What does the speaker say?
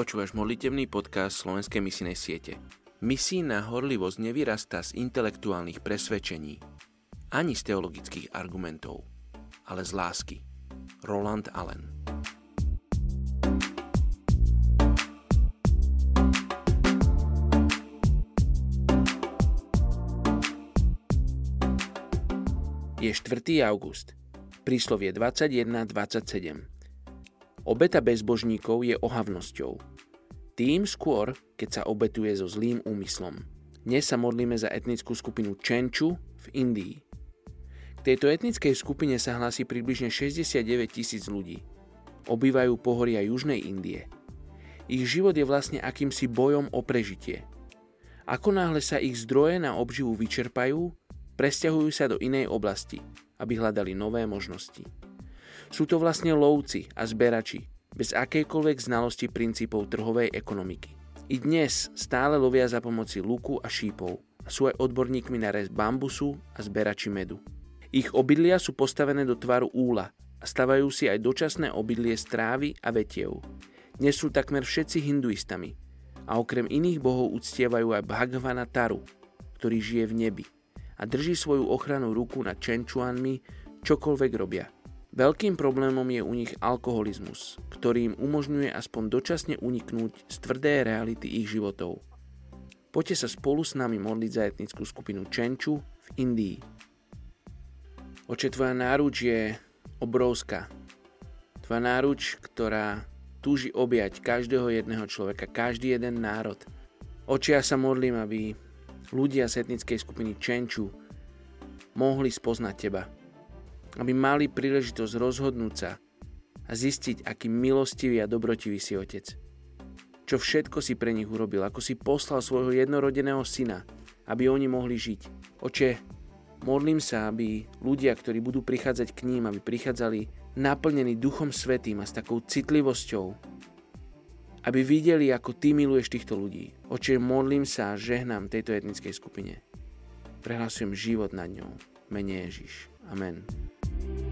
Počúvaš modlitevný podcast Slovenskej misinej siete. Misijná horlivosť nevyrastá z intelektuálnych presvedčení, ani z teologických argumentov, ale z lásky. Roland Allen Je 4. august. Príslovie 21.27. Obeta bezbožníkov je ohavnosťou. Tým skôr, keď sa obetuje so zlým úmyslom. Dnes sa modlíme za etnickú skupinu Čenču v Indii. K tejto etnickej skupine sa hlási približne 69 tisíc ľudí. Obývajú pohoria Južnej Indie. Ich život je vlastne akýmsi bojom o prežitie. Ako náhle sa ich zdroje na obživu vyčerpajú, presťahujú sa do inej oblasti, aby hľadali nové možnosti. Sú to vlastne lovci a zberači, bez akejkoľvek znalosti princípov trhovej ekonomiky. I dnes stále lovia za pomoci luku a šípov a sú aj odborníkmi na rez bambusu a zberači medu. Ich obydlia sú postavené do tvaru úla a stavajú si aj dočasné obydlie z trávy a vetiev. Dnes sú takmer všetci hinduistami a okrem iných bohov uctievajú aj Bhagavana Taru, ktorý žije v nebi a drží svoju ochranu ruku nad Čenčuanmi, čokoľvek robia – Veľkým problémom je u nich alkoholizmus, ktorý im umožňuje aspoň dočasne uniknúť z tvrdé reality ich životov. Poďte sa spolu s nami modliť za etnickú skupinu Čenču v Indii. Oče, tvoja náruč je obrovská. Tvoja náruč, ktorá túži objať každého jedného človeka, každý jeden národ. Oče, ja sa modlím, aby ľudia z etnickej skupiny Čenču mohli spoznať Teba, aby mali príležitosť rozhodnúť sa a zistiť, aký milostivý a dobrotivý si Otec. Čo všetko si pre nich urobil, ako si poslal svojho jednorodeného syna, aby oni mohli žiť. Oče, modlím sa, aby ľudia, ktorí budú prichádzať k ním, aby prichádzali naplnení Duchom Svetým a s takou citlivosťou, aby videli, ako Ty miluješ týchto ľudí. Oče, modlím sa a žehnám tejto etnickej skupine. Prehlasujem život nad ňou. Mene Ježiš. Amen. thank you